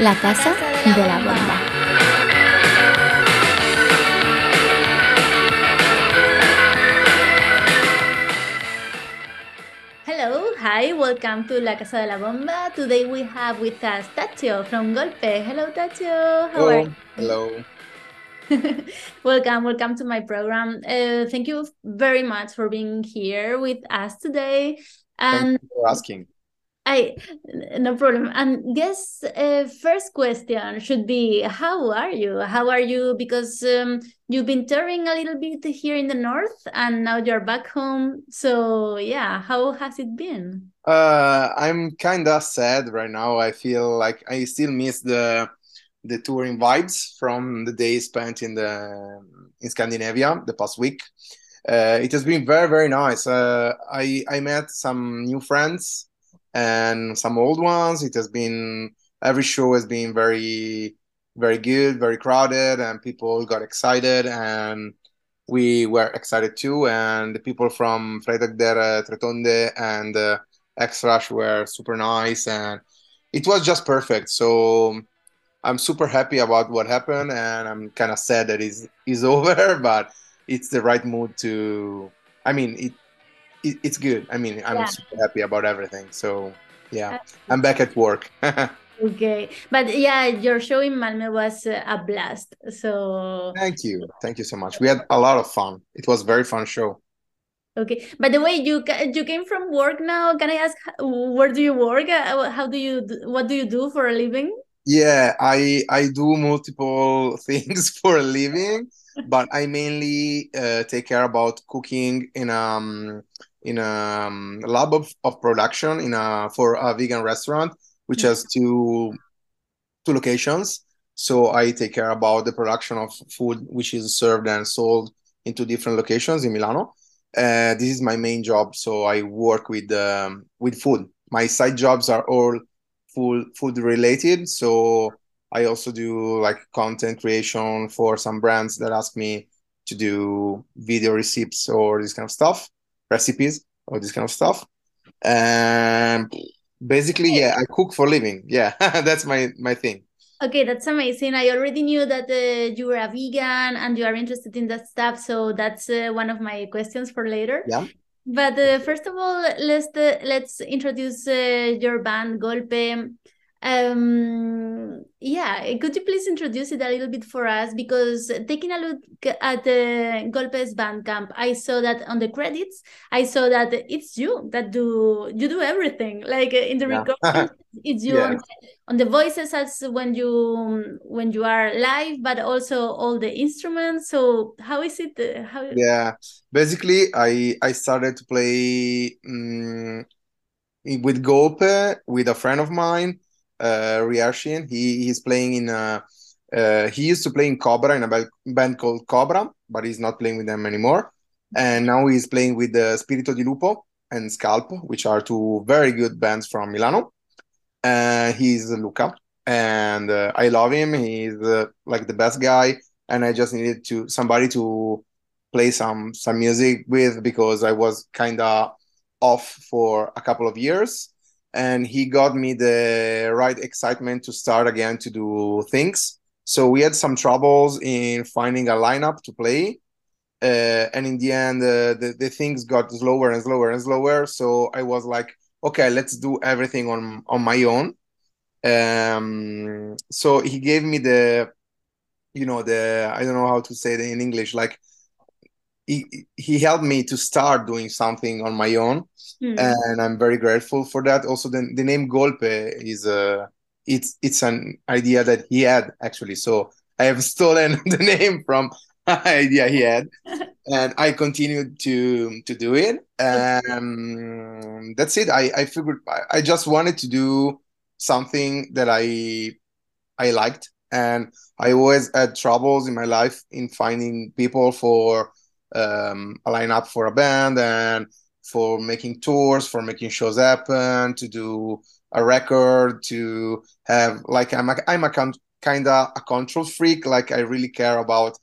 La Casa de la Bomba. Hello, hi, welcome to La Casa de la Bomba. Today we have with us Tadzio from Golpe. Hello, Tadzio. How are you? Hello. welcome, welcome to my program. Uh, thank you very much for being here with us today. And Thank you for asking. I no problem. And guess uh, first question should be how are you? How are you? Because um, you've been touring a little bit here in the north, and now you're back home. So yeah, how has it been? Uh, I'm kind of sad right now. I feel like I still miss the the touring vibes from the days spent in the in Scandinavia the past week. Uh, it has been very very nice. Uh, I I met some new friends and some old ones. It has been every show has been very very good, very crowded, and people got excited, and we were excited too. And the people from Freitag der Tretonde and uh, X Rush were super nice, and it was just perfect. So I'm super happy about what happened, and I'm kind of sad that it's, it's over, but it's the right mood to. I mean, it it, it's good. I mean, I'm yeah. super happy about everything. So yeah, I'm back at work. okay, but yeah, your show in Malmö was a blast. So thank you, thank you so much. We had a lot of fun. It was very fun show. Okay, by the way, you you came from work now. Can I ask where do you work? Uh, how do you what do you do for a living? Yeah, I I do multiple things for a living, but I mainly uh, take care about cooking in um in a um, lab of, of production in a for a vegan restaurant which has two two locations. So i take care about the production of food which is served and sold into different locations in milano. Uh, this is my main job. So i work with um, with food. My side jobs are all food food related. So i also do like content creation for some brands that ask me to do video receipts or this kind of stuff recipes all this kind of stuff. And basically, yeah, I cook for living. Yeah, that's my my thing. Okay, that's amazing. I already knew that uh, you were a vegan and you are interested in that stuff. So that's uh, one of my questions for later. Yeah. But uh, first of all, let's uh, let's introduce uh, your band Golpe. Um, yeah, could you please introduce it a little bit for us? Because taking a look at the Golpes Bandcamp, I saw that on the credits, I saw that it's you that do you do everything. Like in the yeah. recording, it's you yeah. on, on, the voices as when you when you are live, but also all the instruments. So how is it? Uh, how? Yeah, basically, I I started to play um, with Golpe with a friend of mine uh, Riashin. He he's playing in a, uh, he used to play in Cobra in a band called Cobra, but he's not playing with them anymore. And now he's playing with the Spirito di Lupo and Scalp, which are two very good bands from Milano. And he's Luca, and uh, I love him. He's uh, like the best guy, and I just needed to somebody to play some some music with because I was kind of off for a couple of years and he got me the right excitement to start again to do things. So we had some troubles in finding a lineup to play. Uh, and in the end, uh, the, the things got slower and slower and slower. So I was like, okay, let's do everything on, on my own. Um, so he gave me the, you know, the, I don't know how to say it in English, like he, he helped me to start doing something on my own mm. and i'm very grateful for that. Also the, the name golpe is uh it's it's an idea that he had actually. So i have stolen the name from idea he had and i continued to to do it. Um that's it. I i figured i just wanted to do something that i i liked and i always had troubles in my life in finding people for um, a lineup for a band and for making tours, for making shows happen, to do a record, to have like I'm a, I'm a kind of a control freak. Like I really care about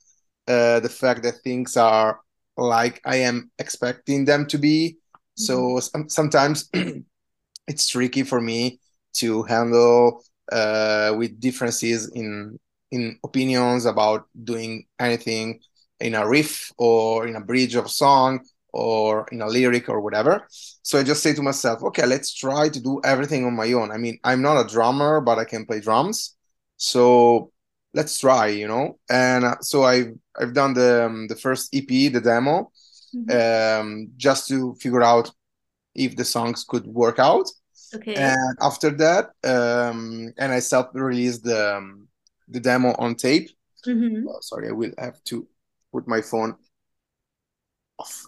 uh, the fact that things are like I am expecting them to be. So mm-hmm. sometimes it's tricky for me to handle uh, with differences in in opinions about doing anything in a riff or in a bridge of a song or in a lyric or whatever. So I just say to myself, okay, let's try to do everything on my own. I mean, I'm not a drummer, but I can play drums. So let's try, you know. And uh, so I've I've done the um, the first EP, the demo, mm-hmm. um, just to figure out if the songs could work out. Okay. And after that, um, and I self-released the um, the demo on tape. Mm-hmm. Oh, sorry, I will have to put my phone off.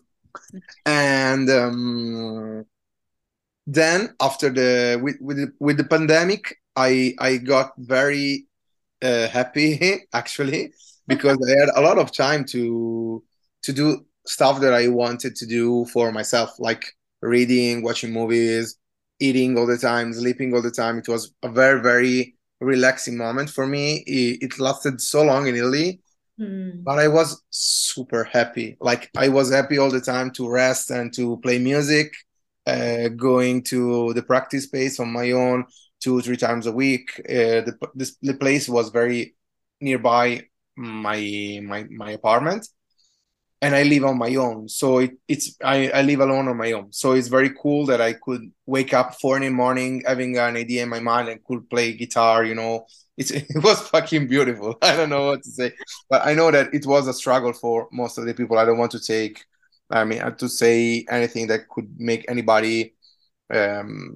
And um, then after the with with the, with the pandemic, I I got very uh, happy actually because I had a lot of time to to do stuff that I wanted to do for myself, like reading, watching movies, eating all the time, sleeping all the time. It was a very very relaxing moment for me. It, it lasted so long in Italy, mm. but I was super happy. Like I was happy all the time to rest and to play music. Uh, going to the practice space on my own, two three times a week. Uh, the the place was very nearby my my my apartment, and I live on my own. So it, it's I, I live alone on my own. So it's very cool that I could wake up four in the morning having an idea in my mind and could play guitar. You know, it's it was fucking beautiful. I don't know what to say, but I know that it was a struggle for most of the people. I don't want to take. I mean, to say anything that could make anybody um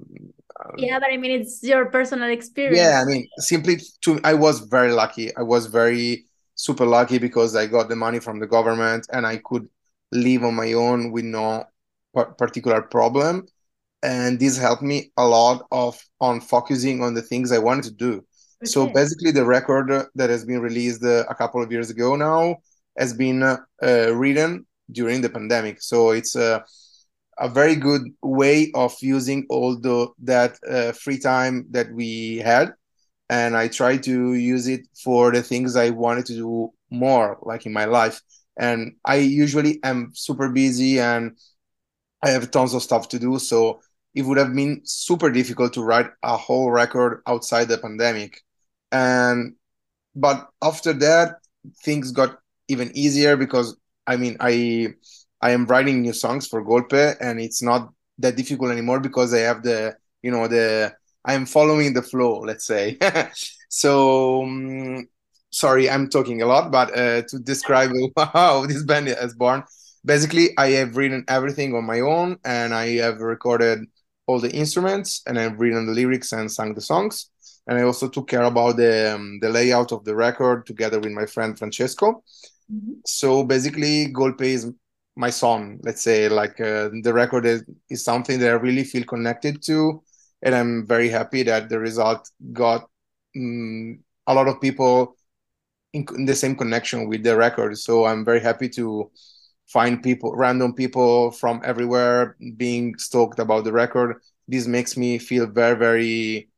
yeah but i mean it's your personal experience yeah i mean simply to i was very lucky i was very super lucky because i got the money from the government and i could live on my own with no particular problem. And this helped me a lot of on focusing on the things i wanted to do. Okay. so basically the record that has been released uh, a couple of years ago now has been uh, written during the pandemic. So it's a uh, a very good way of using all the that uh, free time that we had and i try to use it for the things i wanted to do more like in my life. And i usually am super busy and i have tons of stuff to do so it would have been super difficult to write a whole record outside the pandemic. And but after that things got even easier because i mean i I am writing new songs for Golpe, and it's not that difficult anymore because I have the you know the I am following the flow. Let's say. so um, sorry, I'm talking a lot, but uh, to describe how this band is born, basically I have written everything on my own, and I have recorded all the instruments, and I've written the lyrics and sung the songs. And I also took care about the um, the layout of the record together with my friend Francesco. Mm-hmm. So basically, Golpe is my son let's say like uh, the record is, is something that i really feel connected to and i'm very happy that the result got um, a lot of people in, in, the same connection with the record. So i'm very happy to find people random people from everywhere being stoked about the record. This makes me feel very very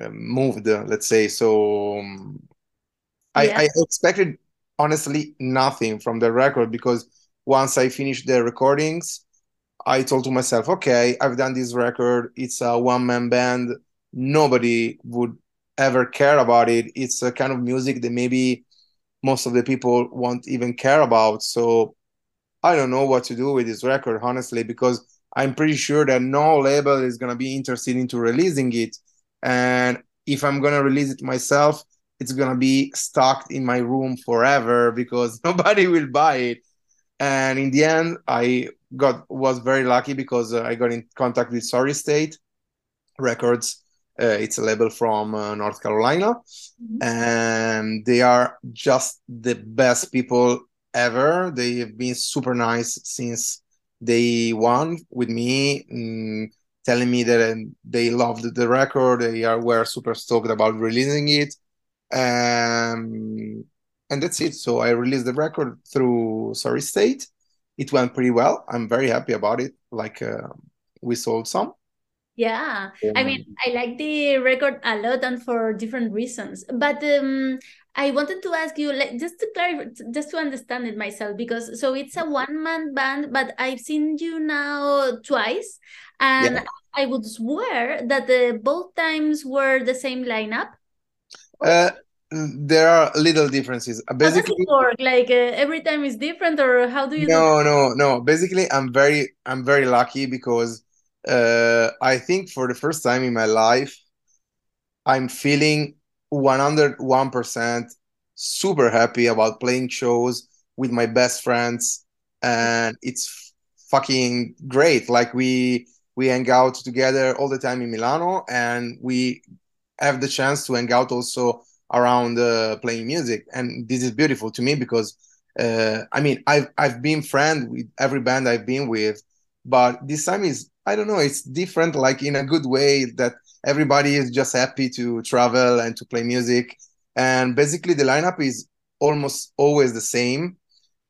uh, moved let's say. So um, yeah. I, I expected honestly nothing from the record because once I finished the recordings, I told to myself, okay, I've done this record. It's a one man band. Nobody would ever care about it. It's a kind of music that maybe most of the people won't even care about. So I don't know what to do with this record, honestly, because I'm pretty sure that no label is going to be interested into releasing it. And if I'm going to release it myself, it's going to be stuck in my room forever because nobody will buy it and in the end i got was very lucky because uh, i got in contact with sorry state records uh, it's a label from uh, north carolina mm-hmm. and they are just the best people ever they have been super nice since day one with me mm, telling me that um, they loved the record they are were super stoked about releasing it um, and that's it. So I released the record through Sorry State. It went pretty well. I'm very happy about it. Like uh, we sold some. Yeah, I mean, I like the record a lot and for different reasons. But um, I wanted to ask you, like, just to clarify, just to understand it myself, because so it's a one man band, but I've seen you now twice, and yeah. I would swear that the both times were the same lineup Uh, there are little differences. Basically, work? Like uh, every time is different, or how do you? No, no, no. Basically, I'm very, I'm very lucky because uh, I think for the first time in my life, I'm feeling 101% super happy about playing shows with my best friends, and it's fucking great. Like we we hang out together all the time in Milano, and we have the chance to hang out also around uh, playing music, and this is beautiful to me because uh, I mean I've I've been friend with every band I've been with, but this time is I don't know it's different like in a good way that everybody is just happy to travel and to play music, and basically the lineup is almost always the same.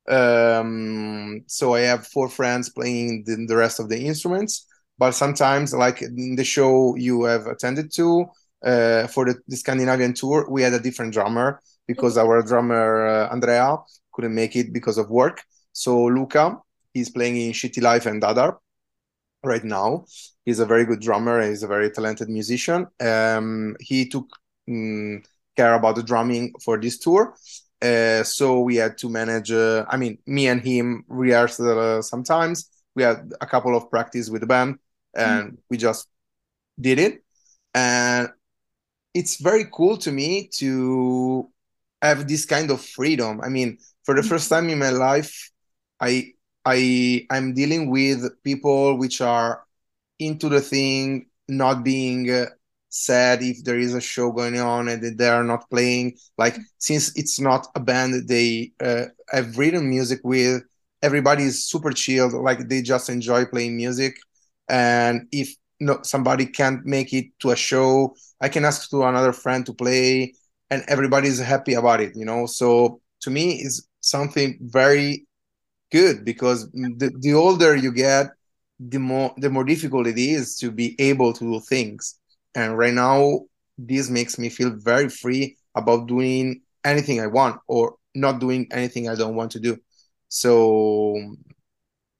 Um, so I have four friends playing the, the rest of the instruments, but sometimes like in the show you have attended to uh, for the, the, Scandinavian tour, we had a different drummer because mm-hmm. our drummer uh, Andrea couldn't make it because of work. So Luca, he's playing in Shitty Life and Dadar right now. He's a very good drummer. He's a very talented musician. Um, he took um, care about the drumming for this tour. Uh, so we had to manage. Uh, I mean, me and him rehearsed uh, sometimes. We had a couple of practice with the band, and mm-hmm. we just did it. And it's very cool to me to have this kind of freedom. I mean, for the first time in my life, I I I'm dealing with people which are into the thing, not being uh, sad if there is a show going on and they are not playing. Like since it's not a band they uh, have written music with, everybody is super chilled. Like they just enjoy playing music, and if no somebody can't make it to a show. I can ask to another friend to play and everybody's happy about it you know? So to me it's something very good because the, the older you get the more the more difficult it is to be able to do things. And right now this makes me feel very free about doing anything i want or not doing anything i don't want to do. So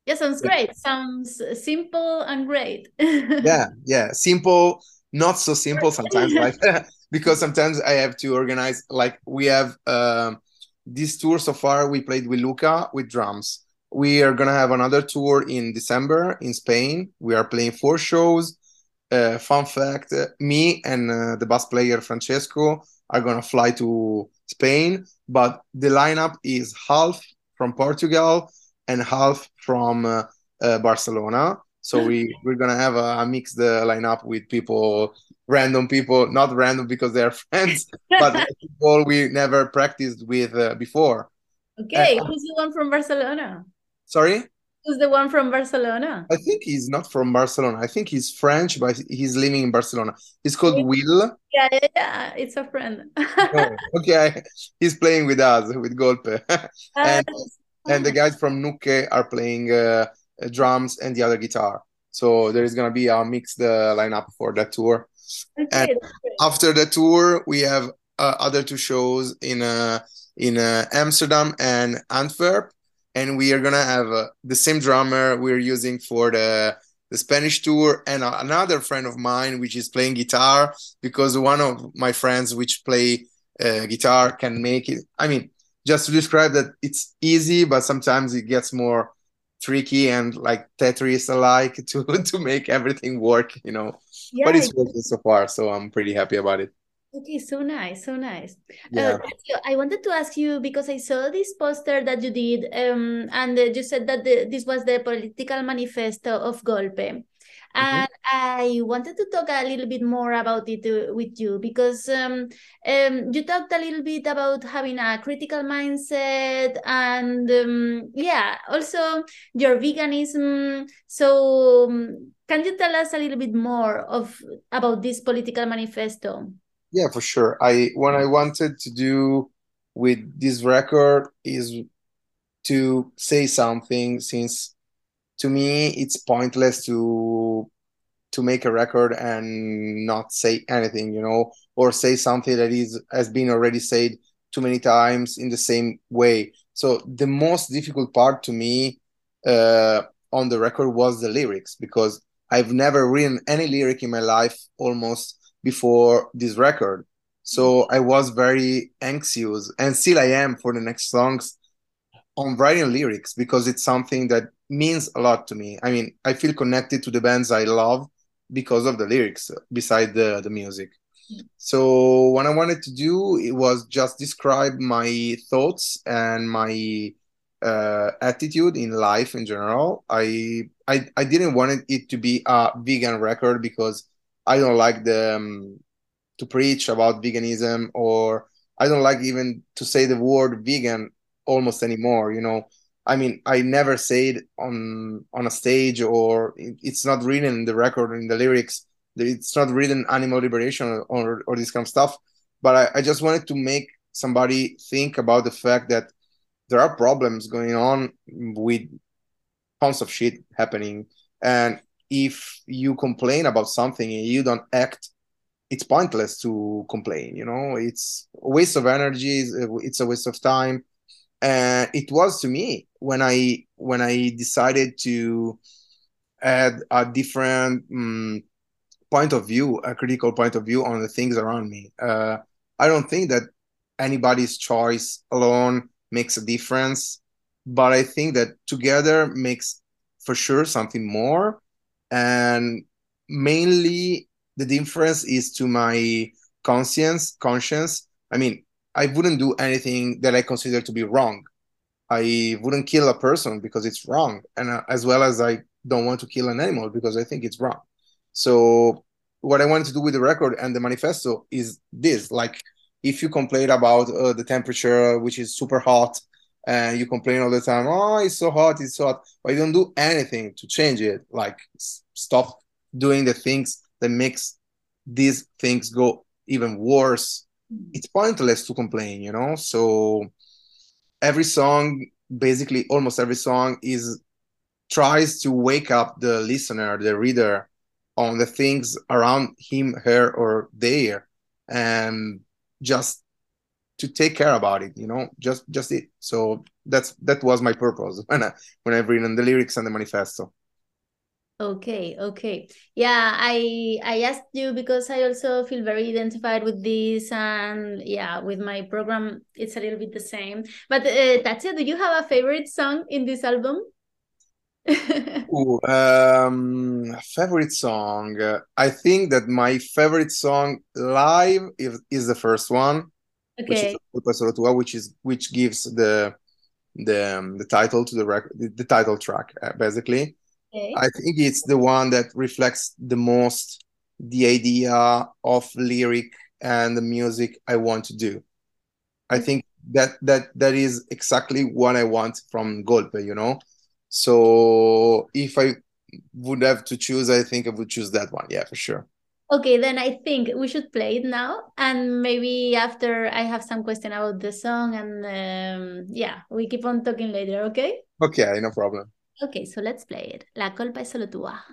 yeah, sounds great. Sounds simple and great. yeah, yeah, simple, not so simple sometimes, like because sometimes I have to organize. Like we have um, this tour so far. We played with Luca with drums. We are gonna have another tour in December in Spain. We are playing four shows. Uh, fun fact: uh, me and uh, the bass player Francesco are gonna fly to Spain, but the lineup is half from Portugal and half from uh, uh, Barcelona. So we we're gonna have a, a mixed uh, lineup with people, random people, not random because they're friends, but people we never practiced with uh, before. Okay, who's the one from Barcelona? Sorry. Who's the one from Barcelona? I think he's not from Barcelona. I think he's French, but he's living in Barcelona. He's called Will. Yeah, yeah, yeah. It's a friend. oh, okay, he's playing with us with Golpe, and and the guys from Nuke are playing uh, drums and the other guitar. So there is gonna be a mixed uh, lineup for that tour. Okay, and after the tour, we have uh, other two shows in uh, in uh, Amsterdam and Antwerp, and we are gonna have uh, the same drummer we're using for the the Spanish tour, and another friend of mine which is playing guitar because one of my friends which play uh, guitar can make it. I mean, just to describe that it's easy, but sometimes it gets more tricky and like Tetris alike to to make everything work, you know. Yeah, but it's working so far, so I'm pretty happy about it. Okay, so nice, so nice. Uh, yeah. Uh, I wanted to ask you because I saw this poster that you did, um, and you said that the, this was the political manifesto of Golpe. Mm-hmm. And I wanted to talk a little bit more about it uh, with you because um, um, you talked a little bit about having a critical mindset and um, yeah, also your veganism. So um, can you tell us a little bit more of about this political manifesto? Yeah, for sure. I what I wanted to do with this record is to say something since to me it's pointless to to make a record and not say anything you know or say something that is has been already said too many times in the same way. So the most difficult part to me uh, on the record was the lyrics because i've never written any lyric in my life almost before this record. So I was very anxious, and still I am for the next songs on writing lyrics because it's something that means a lot to me. I mean, I feel connected to the bands I love because of the lyrics, beside the the music. So what I wanted to do it was just describe my thoughts and my uh, attitude in life in general. I, I I didn't want it to be a vegan record because I don't like the um, to preach about veganism or I don't like even to say the word vegan almost anymore. You know, I mean, I never say it on on a stage or it's not written in the record in the lyrics. It's not written animal liberation or, or, or this kind of stuff. But I, I just wanted to make somebody think about the fact that there are problems going on with tons of shit happening and if you complain about something and you don't act it's pointless to complain you know it's a waste of energy it's a waste of time and it was to me when i when i decided to add a different um, point of view a critical point of view on the things around me. Uh, i don't think that anybody's choice alone makes a difference but i think that together makes for sure something more. And mainly the difference is to my conscience conscience i mean i wouldn't do anything that i consider to be wrong. I wouldn't kill a person because it's wrong. And uh, as well as i don't want to kill an animal because i think it's wrong. So what i wanted to do with the record and the manifesto is this. Like if you complain about uh, the temperature which is super hot and you complain all the time oh it's so hot it's so hot but you don't do anything to change it like stop doing the things that makes these things go even worse. It's pointless to complain you know? So every song basically almost every song is tries to wake up the listener the reader on the things around him her or there and just to take care about it you know? Just just it. So that's that was my purpose when i when i've written the lyrics and the manifesto okay okay yeah i i asked you because i also feel very identified with this and yeah with my program it's a little bit the same but uh, Tadzio, do you have a favorite song in this album Ooh, um, favorite song. I think that my favorite song live is, is the first one okay. which is which is which gives the the um, the title to the record, the, the title track, uh, basically. Okay. I think it's the one that reflects the most the idea of lyric and the music I want to do. I mm-hmm. think that that that is exactly what I want from Golpe, you know. So if I would have to choose, I think I would choose that one. Yeah, for sure. Okay, then I think we should play it now, and maybe after I have some question about the song, and um, yeah, we keep on talking later. Okay. Okay, no problem. Okay, so let's play it. La colpa es solo tua.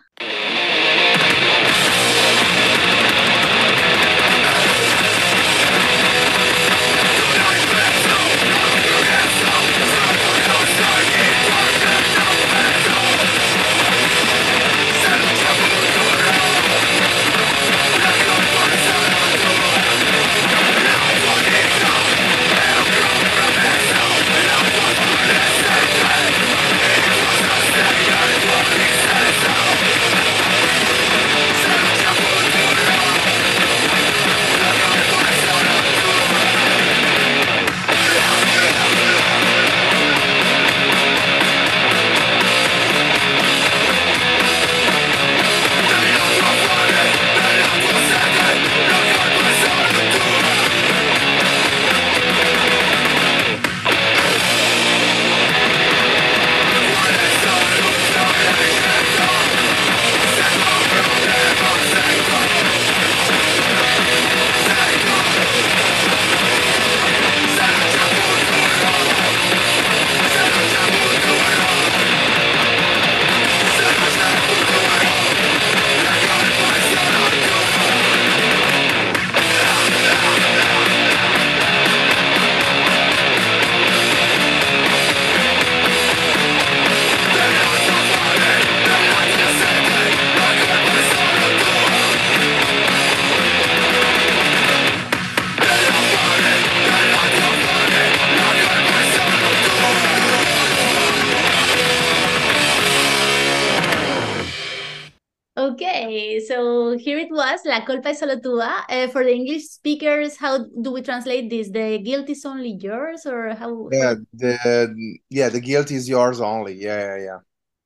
Culpa es solo tua. Uh, for the English speakers, how do we translate this? The guilt is only yours, or how? Yeah, the yeah, the guilt is yours only. Yeah, yeah, yeah.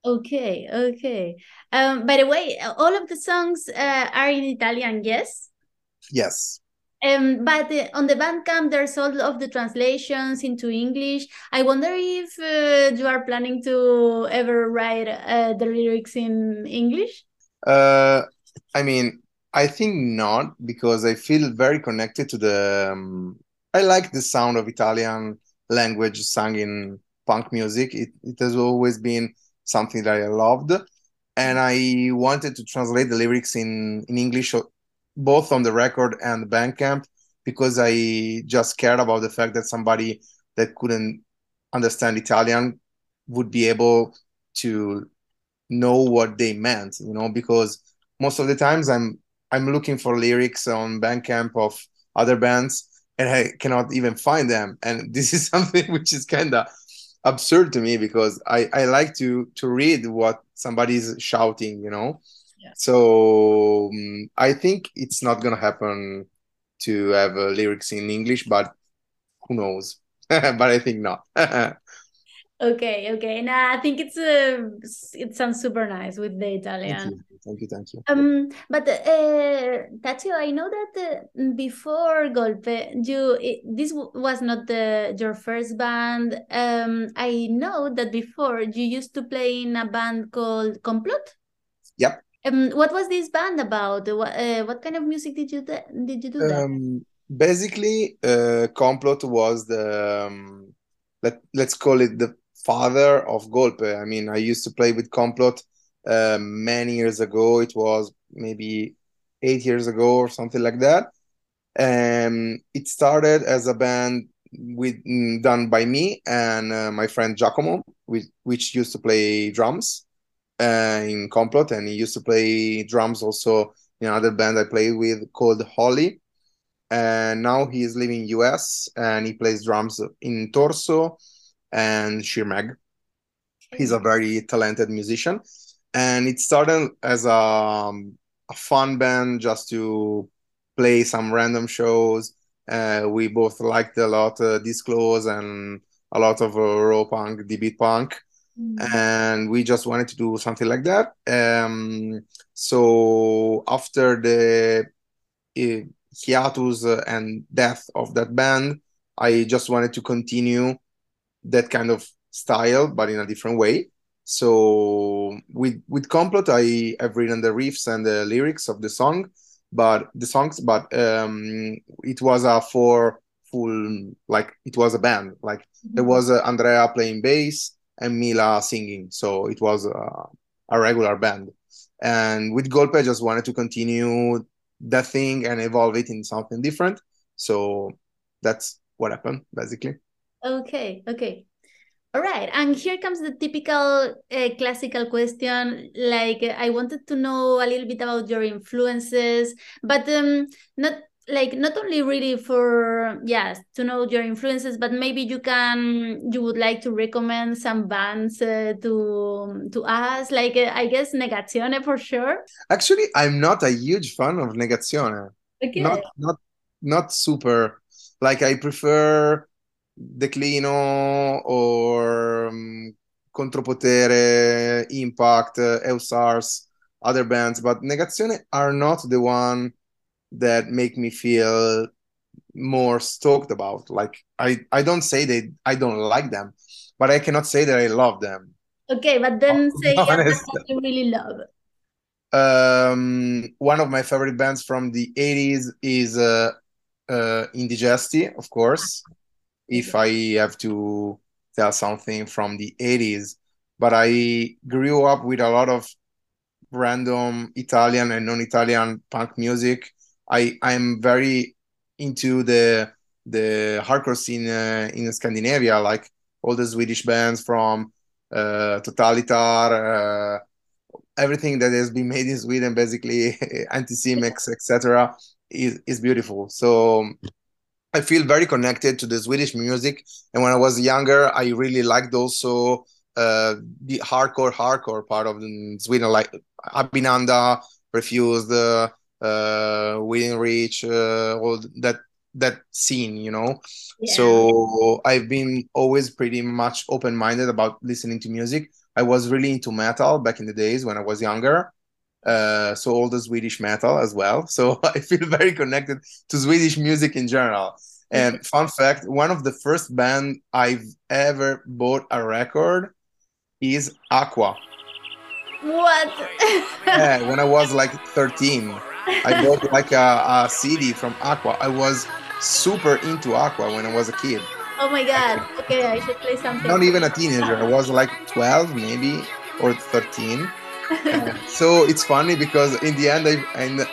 Okay, okay. Um, by the way, all of the songs uh, are in Italian, yes? Yes. Um, but uh, on the Bandcamp, there's all of the translations into English. I wonder if uh, you are planning to ever write uh, the lyrics in English. Uh, I mean, I think not because I feel very connected to the. Um, I like the sound of Italian language sung in punk music. It it has always been something that I loved, and I wanted to translate the lyrics in in English both on the record and the Bandcamp because I just cared about the fact that somebody that couldn't understand Italian would be able to know what they meant, you know, because most of the times I'm I'm looking for lyrics on Bandcamp of other bands and I cannot even find them. And this is something which is kind of absurd to me because I, I like to to read what somebody's shouting, you know. Yeah. So um, I think it's not gonna happen to have uh, lyrics in English, but who knows? but I think not. okay, okay. Nah, I think it's uh, it sounds super nice with the Italian. Thank you, thank you. Thank you. Um, but uh, Tadzio, I know that uh, before Golpe, you it, this was not the your first band. Um, I know that before you used to play in a band called Complot. Yep. Um, what was this band about? What, uh, what kind of music did you did you do? Um, basically, uh, Complot was the um, let let's call it the father of Golpe. I mean, I used to play with Complot uh, many years ago. It was maybe eight years ago or something like that. And um, it started as a band with mm, done by me and uh, my friend Giacomo, which, which used to play drums uh, in Complot, and he used to play drums also in another band I played with called Holly. And now he is living in US and he plays drums in Torso and Shirmag. He's a very talented musician. And it started as a, um, a fun band just to play some random shows. Uh, we both liked a lot uh, Disclose and a lot of uh, raw punk, D-beat punk. Mm. and we just wanted to do something like that. Um, so after the uh, hiatus and death of that band, I just wanted to continue that kind of style, but in a different way. So with with Complot, I have written the riffs and the lyrics of the song, but the songs, but um, it was a four full like it was a band. Like mm-hmm. there was uh, Andrea playing bass, and Mila singing. So it was uh, a regular band. And with Golpe, I just wanted to continue that thing and evolve it in something different. So that's what happened, basically. Okay, okay. All right, and here comes the typical uh, classical question. Like, I wanted to know a little bit about your influences, but um, not like not only really for yes to know your influences but maybe you can you would like to recommend some bands uh, to to us like uh, i guess negazione for sure actually i'm not a huge fan of negazione okay. not not not super like i prefer declino or um, contropotere impact uh, Eu's Arse other bands but negazione are not the one that make me feel more stoked about. Like I, I don't say that I don't like them, but I cannot say that I love them. Okay, but then say yeah, that you really love. Um, one of my favorite bands from the '80s is uh, uh, Indigesti, of course. If I have to tell something from the '80s, but I grew up with a lot of random Italian and non-Italian punk music I I'm very into the the hardcore scene uh, in Scandinavia, like all the Swedish bands from uh, Totalitar, uh, everything that has been made in Sweden, basically Anticimex, etc., is is beautiful. So I feel very connected to the Swedish music, and when I was younger, I really liked also uh, the hardcore hardcore part of the Sweden, like Abhinanda, Refused, uh, uh, Within Reach, uh, all that that scene, you know. Yeah. So I've been always pretty much open minded about listening to music. I was really into metal back in the days when I was younger. Uh, so all the Swedish metal as well. So I feel very connected to Swedish music in general. And fun fact, one of the first band I've ever bought a record is Aqua. What? yeah, when I was like 13, I bought like a, a CD from Aqua. I was super into Aqua when I was a kid. Oh my god. Okay, I should play something. Not even a teenager. I was like 12 maybe or 13. So it's funny because in the end I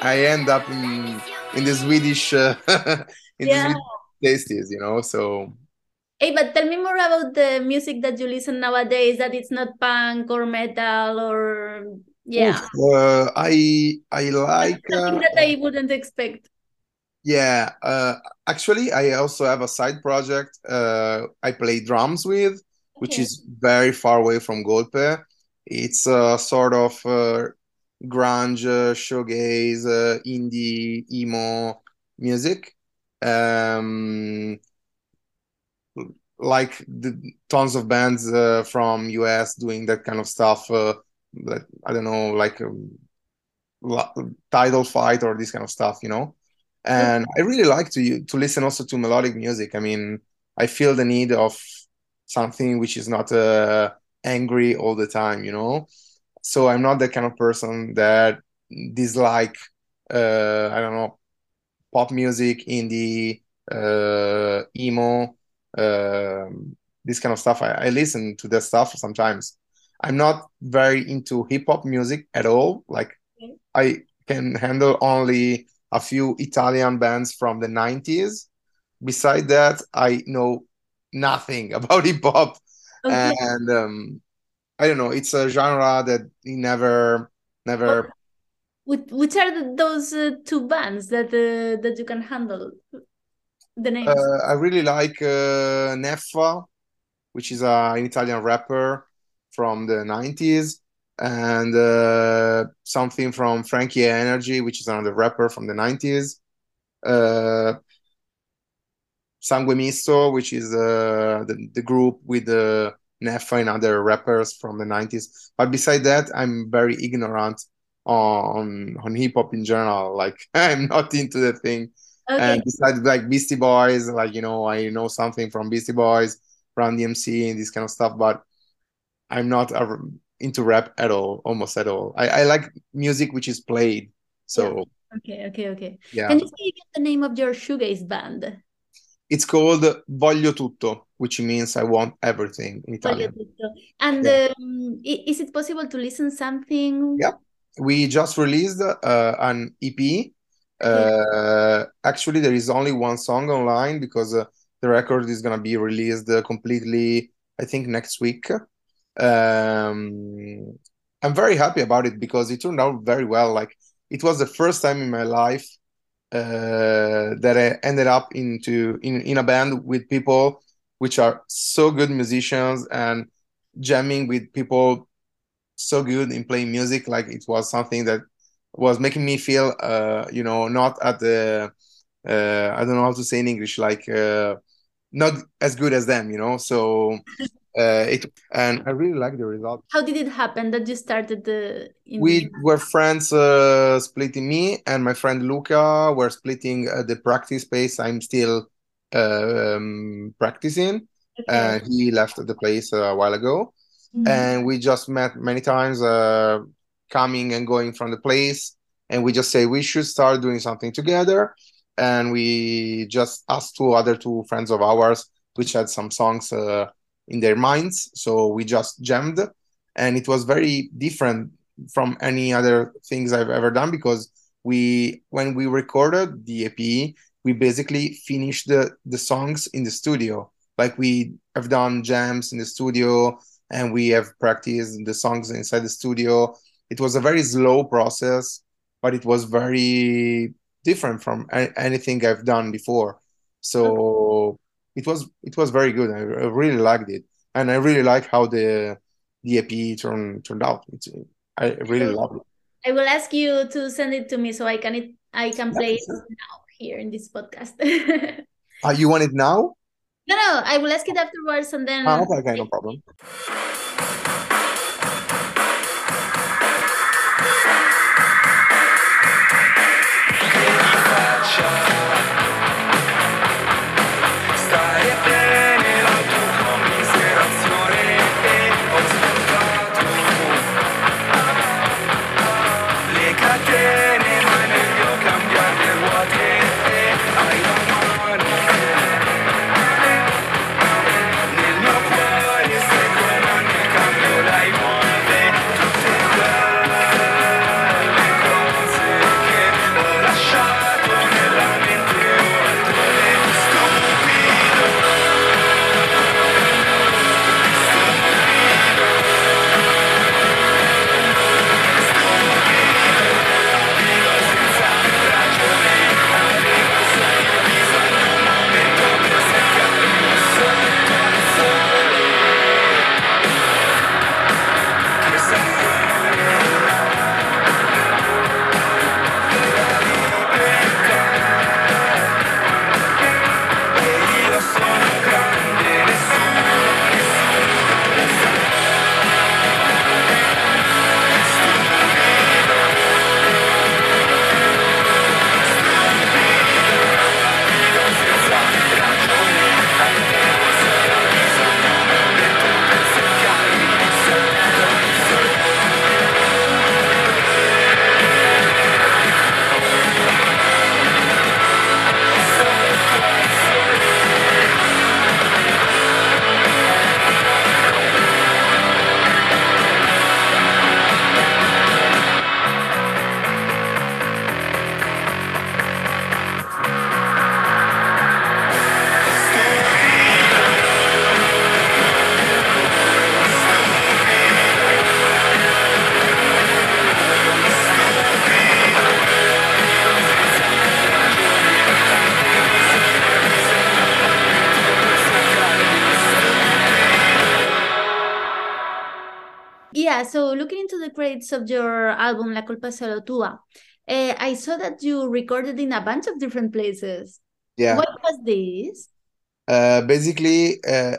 I end up in in the Swedish uh, in yeah. the Swedish tasties, you know. So Hey, but tell me more about the music that you listen nowadays. That it's not punk or metal or yeah. Uh, I I like something uh, that I wouldn't expect. Yeah, uh, actually, I also have a side project. Uh, I play drums with, okay. which is very far away from Golpe. It's a sort of uh, grunge, uh, shoegaze, uh, indie, emo music. Um, like the tons of bands uh, from US doing that kind of stuff. Uh, I don't know, like um, title fight or this kind of stuff, you know. And I really like to to listen also to melodic music. I mean, I feel the need of something which is not uh, angry all the time, you know. So I'm not the kind of person that dislike, uh, I don't know, pop music, indie, uh, emo um, this kind of stuff. I, I listen to that stuff sometimes. I'm not very into hip hop music at all. Like okay. I can handle only a few Italian bands from the 90s. Beside that, I know nothing about hip hop. Okay. And um, I don't know, it's a genre that he never never which are the, those uh, two bands that uh, that you can handle the names? Uh, I really like uh, Neffa, which is an Italian rapper from the 90s, and uh, something from Frankie Energy, which is another rapper from the 90s. Uh, Sangue Misto, which is uh, the, the group with the Neffa and other rappers from the 90s. But beside that, I'm very ignorant on on hip hop in general. Like I'm not into the thing. Okay. And besides like Beastie Boys, like you know, I know something from Beastie Boys, Run DMC, and this kind of stuff, but I'm not a, into rap at all, almost at all. I, I like music which is played. So yeah. okay, okay, okay. Yeah. Can you say the name of your shoegaze band? It's called Voglio Tutto, which means I want everything in Italian. And yeah. um, is it possible to listen something? Yeah, we just released uh, an EP uh, actually, there is only one song online because uh, the record is gonna be released uh, completely. I think next week. Um, I'm very happy about it because it turned out very well. Like it was the first time in my life uh, that I ended up into in in a band with people which are so good musicians and jamming with people so good in playing music. Like it was something that was making me feel uh, you know not at the uh, I don't know how to say in English like uh, not as good as them you know so uh, it and I really like the result. How did it happen that you started the? we the... were friends uh, splitting me and my friend Luca were splitting uh, the practice space. I'm still uh, um, practicing. Okay. And he left the place a while ago, mm -hmm. and we just met many times. Uh, coming and going from the place and we just say we should start doing something together and we just asked two other two friends of ours which had some songs uh, in their minds so we just jammed. And it was very different from any other things i've ever done because we when we recorded the ep we basically finished the the songs in the studio. Like we have done jams in the studio and we have practiced the songs inside the studio. It was a very slow process, but it was very different from anything I've done before. So it was it was very good. I, I really liked it, and I really like how the the EP turned turned out. It's, I really love it. I will ask you to send it to me so I can it I can play it now here in this podcast. uh, you want it now? No, no, I will ask it afterwards and then. Ah, okay, okay, no problem. Yeah, so looking into the credits of your album La Culpa Solo Tua, uh, I saw that you recorded in a bunch of different places. Yeah. What was this? Uh, basically, uh,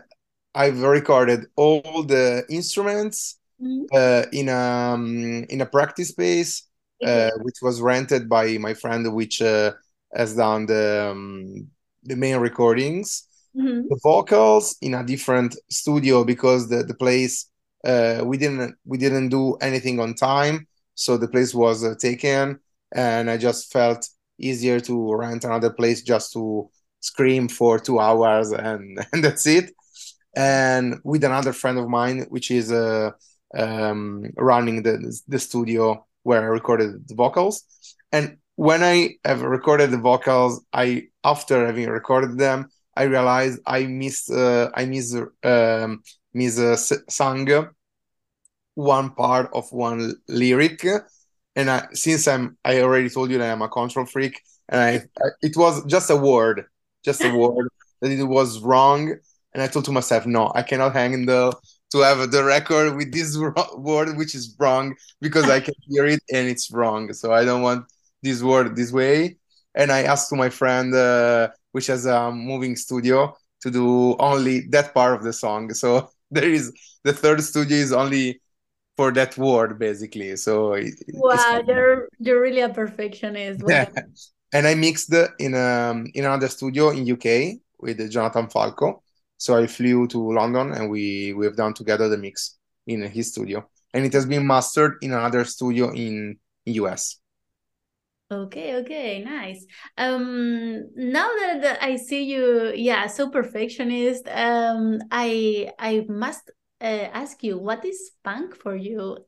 I've recorded all the instruments Mhm. uh, in a um, in a practice space, Okay. uh, which was rented by my friend, which uh, has done the um, the main recordings. Mhm. The vocals in a different studio because the the place uh, we didn't we didn't do anything on time, so the place was uh, taken, and I just felt easier to rent another place just to scream for two hours and and that's it. And with another friend of mine, which is uh, um, running the the studio where I recorded the vocals. And when I have recorded the vocals, I after having recorded them, I realized I missed uh, I miss um, miss uh, sang one part of one lyric. And I, since I'm I already told you that I'm a control freak, and I, I it was just a word, just a word that it was wrong. And I told to myself, no, I cannot handle to have the record with this word which is wrong because I can hear it and it's wrong. So I don't want this word this way. And I asked to my friend, uh, which has a moving studio, to do only that part of the song. So there is the third studio is only for that word basically. So it, Wow, you're you're really a perfectionist. Yeah. And I mixed in um in another studio in UK with Jonathan Falco. So I flew to London and we we have done together the mix in his studio. And it has been mastered in another studio in US. Okay, okay, nice. Um, now that that I see you, yeah, so perfectionist, um, I I must uh, ask you, what is punk for you?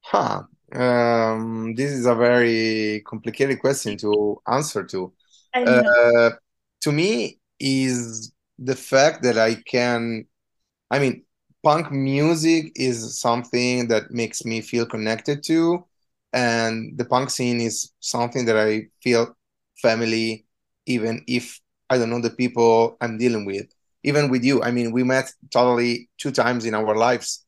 Huh. Um, this is a very complicated question to answer to. Uh, to me is the fact that I can, I mean, punk music is something that makes me feel connected to, and the punk scene is something that I feel family, even if I don't know the people I'm dealing with. Even with you, I mean, we met totally two times in our lives,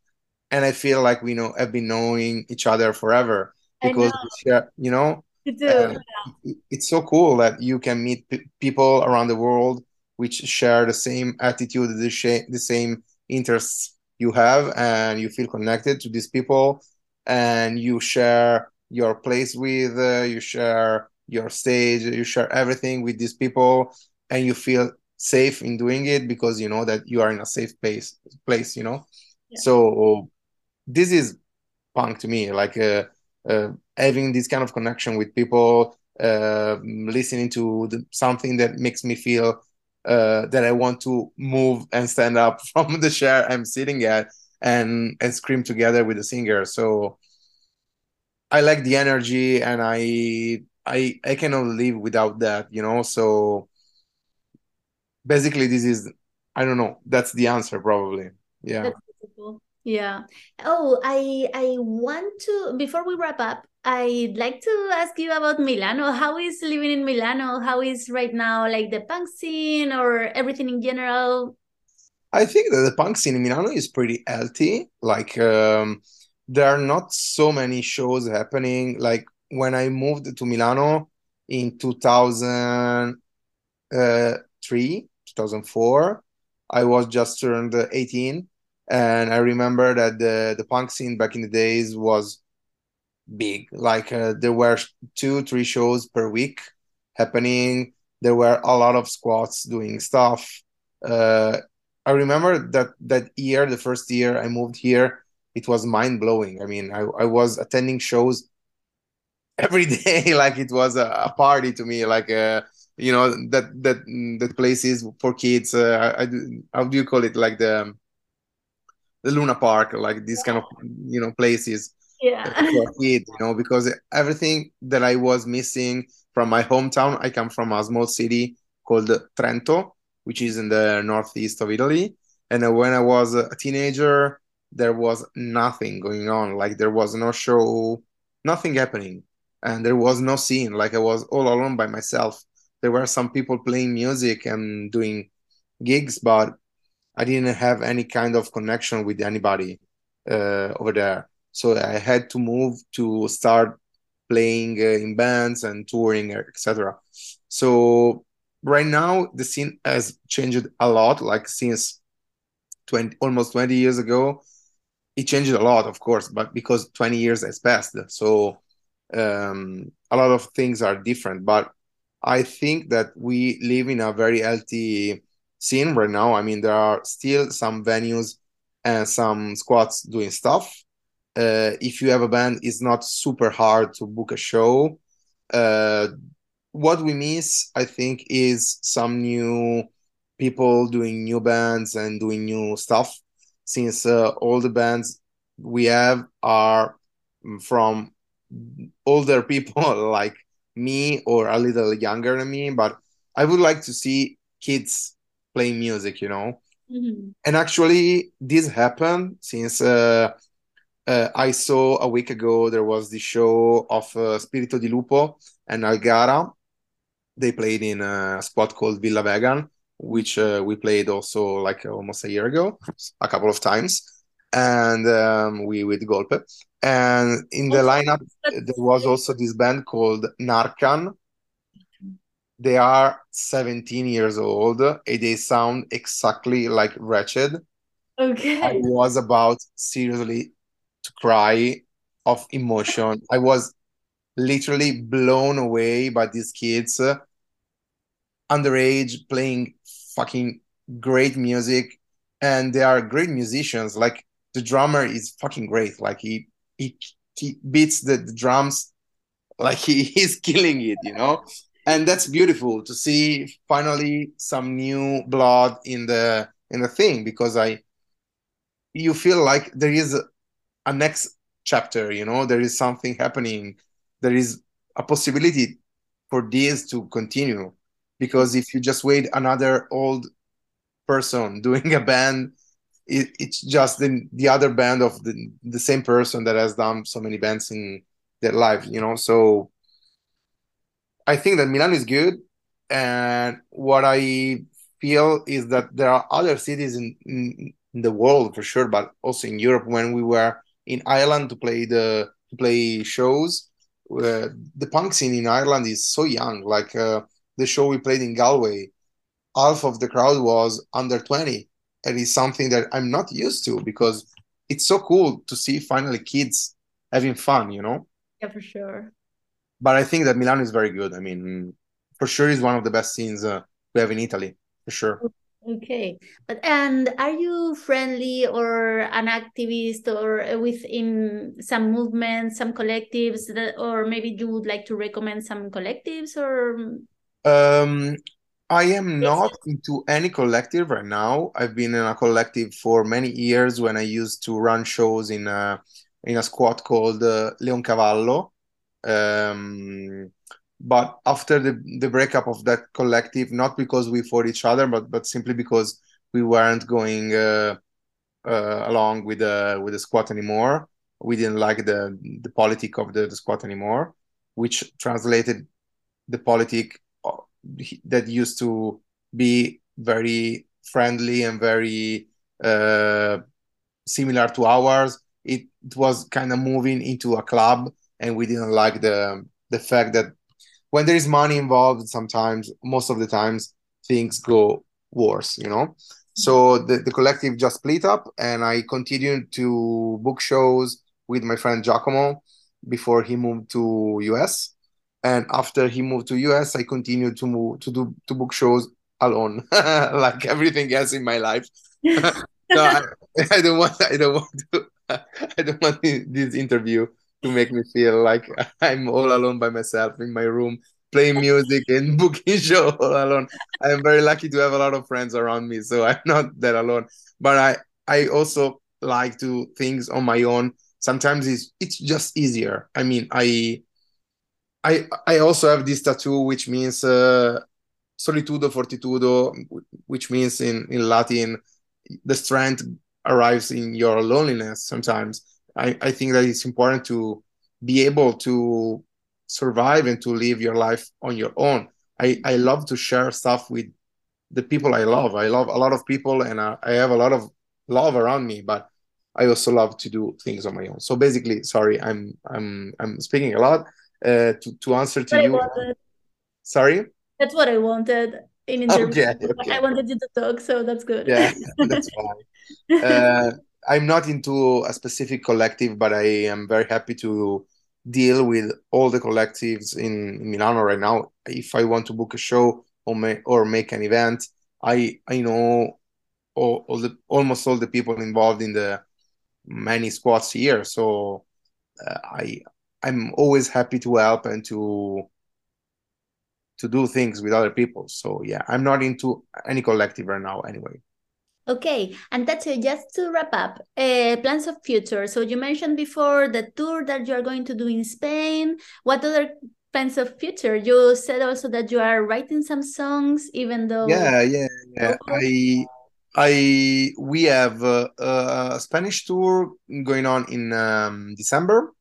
and I feel like we know have been knowing each other forever because share, you know. You too. Yeah. It's so cool that you can meet people around the world which share the same attitude, the, sh- the same interests you have, and you feel connected to these people, and you share your place with, uh, you share your stage, you share everything with these people, and you feel safe in doing it because you know that you are in a safe place. Place, you know. Yeah. So this is punk to me, like uh, uh, having this kind of connection with people, uh, listening to the, something that makes me feel uh, that I want to move and stand up from the chair I'm sitting at and and scream together with the singer. So I like the energy, and I I I cannot live without that, you know. So basically, this is I don't know. That's the answer, probably. Yeah. Yeah. Oh, I I want to before we wrap up, I'd like to ask you about Milano. How is living in Milano? How is right now like the punk scene or everything in general? I think that the punk scene in Milano is pretty healthy. Like um, there are not so many shows happening. Like when I moved to Milano in 2003, uh, 2004, I was just turned 18 and I remember that the the punk scene back in the days was big. Like uh, there were two, three shows per week happening. There were a lot of squats doing stuff. Uh, I remember that that year, the first year I moved here, it was mind blowing. I mean, I, I was attending shows every day, like it was a, a party to me. Like uh, you know that that that places for kids. Uh, I, how do you call it? Like the the Luna Park, like these kind of you know places yeah. for kid, you know, because everything that I was missing from my hometown, I come from a small city called Trento, which is in the northeast of Italy. And when I was a teenager, there was nothing going on. Like there was no show, nothing happening, and there was no scene. Like I was all alone by myself. There were some people playing music and doing gigs, but I didn't have any kind of connection with anybody uh, over there. So I had to move to start playing uh, in bands and touring, etc. So right now the scene has changed a lot. Like since 20, almost 20 years ago, it changed a lot, of course, but because 20 years has passed, so um, a lot of things are different. But I think that we live in a very healthy scene right now. I mean, there are still some venues and some squads doing stuff. Uh, if you have a band, it's not super hard to book a show. Uh, what we miss, I think, is some new people doing new bands and doing new stuff. Since uh, all the bands we have are from older people like me or a little younger than me, but I would like to see kids playing music, you know. Mm-hmm. And actually, this happened since uh, uh, I saw a week ago there was the show of uh, Spirito di Lupo and Algara. They played in a spot called Villa Vegan, which uh, we played also like almost a year ago, a couple of times, and um, we with Golpe. And in the lineup, there was also this band called Narcan, they are 17 years old and they sound exactly like Wretched. Okay. I was about seriously to cry of emotion. I was literally blown away by these kids underage playing fucking great music and they are great musicians. Like the drummer is fucking great. Like he he, he beats the, the drums. Like he, he's killing it you know? And that's beautiful to see finally some new blood in the in the thing because i you feel like there is a, a next chapter you know? There is something happening. There is a possibility for this to continue because if you just wait another old person doing a band it, it's just the, the other band of the, the same person that has done so many bands in their life you know so I think that Milan is good, and what I feel is that there are other cities in, in, in the world for sure, but also in Europe. When we were in Ireland to play the to play shows, uh, the punk scene in Ireland is so young. Like uh, the show we played in Galway, half of the crowd was under 20. And it's something that I'm not used to because it's so cool to see finally kids having fun, you know? Yeah, for sure. But I think that Milan is very good. I mean, for sure, is one of the best scenes uh, we have in Italy, for sure. Okay, but and are you friendly or an activist or within some movements, some collectives that, or maybe you would like to recommend some collectives or? Um, I am not into any collective right now. I've been in a collective for many years when I used to run shows in a in a squad called uh, Leoncavallo. Um, but after the, the breakup of that collective not because we fought each other but but simply because we weren't going uh, uh, along with the with the squad anymore we didn't like the the politic of the, the squad anymore which translated the politic that used to be very friendly and very uh, similar to ours it, it was kind of moving into a club and we didn't like the the fact that when there is money involved, sometimes, most of the times, things go worse, you know? So the, the collective just split up and I continued to book shows with my friend Giacomo before he moved to US. And after he moved to US, I continued to move to do to book shows alone, like everything else in my life. so I, I, don't want I don't want to I don't want this interview to make me feel like I'm all alone by myself in my room playing music and booking show all alone. I'm very lucky to have a lot of friends around me, so I'm not that alone. But I I also like to things on my own. Sometimes it's it's just easier. I mean, I I I also have this tattoo which means uh, solitudo fortitudo, which means in in Latin the strength arrives in your loneliness sometimes I, I think that it's important to be able to survive and to live your life on your own. I, I love to share stuff with the people I love. I love a lot of people and I, I have a lot of love around me, but I also love to do things on my own. So basically, sorry, I'm I'm I'm speaking a lot. Uh, to to answer to you. Sorry. That's what I wanted in interview. Okay, okay. I wanted you to talk, so that's good. Yeah, that's fine. Uh, I'm not into a specific collective, but I am very happy to deal with all the collectives in Milano right now. If I want to book a show or make or make an event, I I know all, all the almost all the people involved in the many squads here. So uh, I I'm always happy to help and to to do things with other people. So yeah, I'm not into any collective right now anyway. Okay, and that's it. Just to wrap up, uh, plans of future. So you mentioned before the tour that you are going to do in Spain. What other plans of future? You said also that you are writing some songs, even though. Yeah, yeah, yeah. I, I, we have a, a Spanish tour going on in um, December.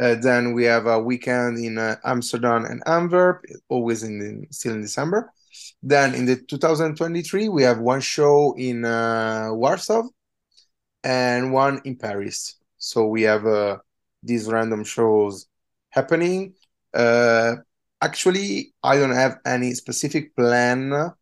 Uh, then we have a weekend in uh, Amsterdam and Antwerp, always in the, still in December. Then in the 2023, we have one show in uh, Warsaw and one in Paris. So we have uh, these random shows happening. Uh, actually, I don't have any specific plan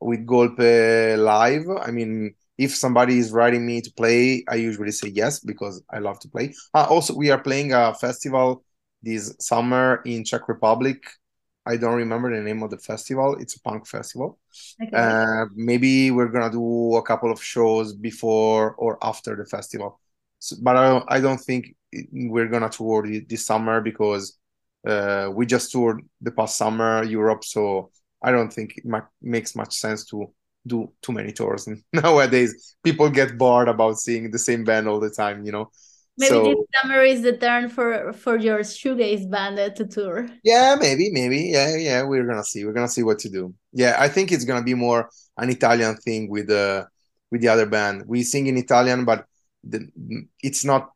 with Golpe live. I mean, if somebody is writing me to play, I usually say yes because I love to play. Uh, also, we are playing a festival this summer in Czech Republic I don't remember the name of the festival. It's a punk festival. Okay. Uh, maybe we're gonna do a couple of shows before or after the festival. So, but I don't, I don't think we're gonna tour this summer because uh, we just toured the past summer Europe. So I don't think it might, makes much sense to do too many tours. And nowadays, people get bored about seeing the same band all the time. You know. Maybe so, this summer is the turn for for your shoegaze band to tour. Yeah, maybe, maybe. Yeah, yeah. We're gonna see. We're gonna see what to do. Yeah, I think it's gonna be more an Italian thing with the with the other band. We sing in Italian, but the, it's not.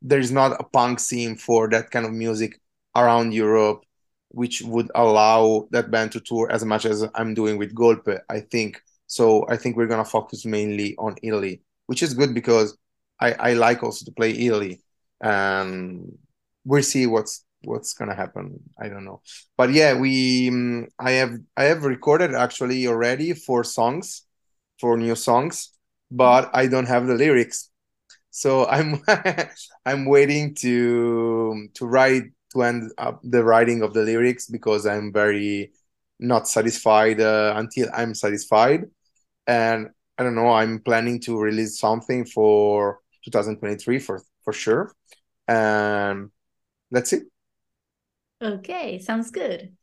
There's not a punk scene for that kind of music around Europe, which would allow that band to tour as much as I'm doing with Golpe. I think so. I think we're gonna focus mainly on Italy, which is good because I, I like also to play Italy. and we'll see what's what's gonna happen i don't know but yeah we um, i have i have recorded actually already four songs for new songs but i don't have the lyrics so i'm i'm waiting to to write end up the writing of the lyrics because i'm very not satisfied uh, until i'm satisfied and i don't know i'm planning to release something for 2023 for for sure and that's it Okay, sounds good.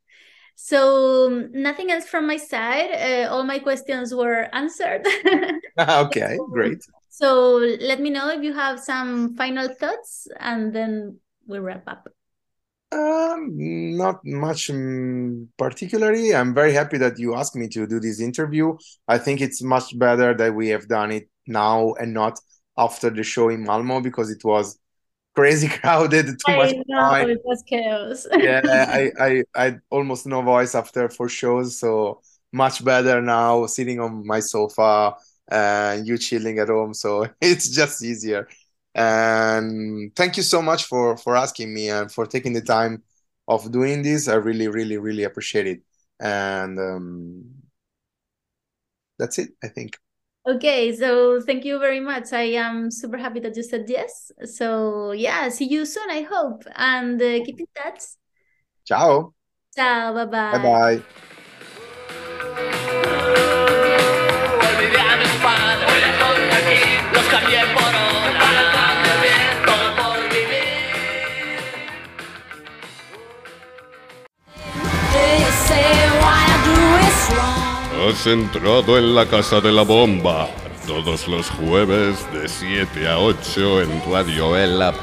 So nothing else from my side. Uh, all my questions were answered. okay, great. So let me know if you have some final thoughts, and then we wrap up. Um, not much particularly. I'm very happy that you asked me to do this interview. I think it's much better that we have done it now and not after the show in Malmo because it was crazy crowded too I much know time. it was chaos. yeah I, I i almost no voice after four shows so much better now sitting on my sofa and you chilling at home so it's just easier and thank you so much for for asking me and for taking the time of doing this i really really really appreciate it and um that's it i think Okay, so thank you very much. I am super happy that you said yes. So yeah, see you soon, I hope. And uh, keep in touch. ciao Ciao, bye bye. bye bye Olvidé a mis padres, los cambié Has entrado en la casa de la bomba. Todos los jueves de 7 a 8 en radioela.org.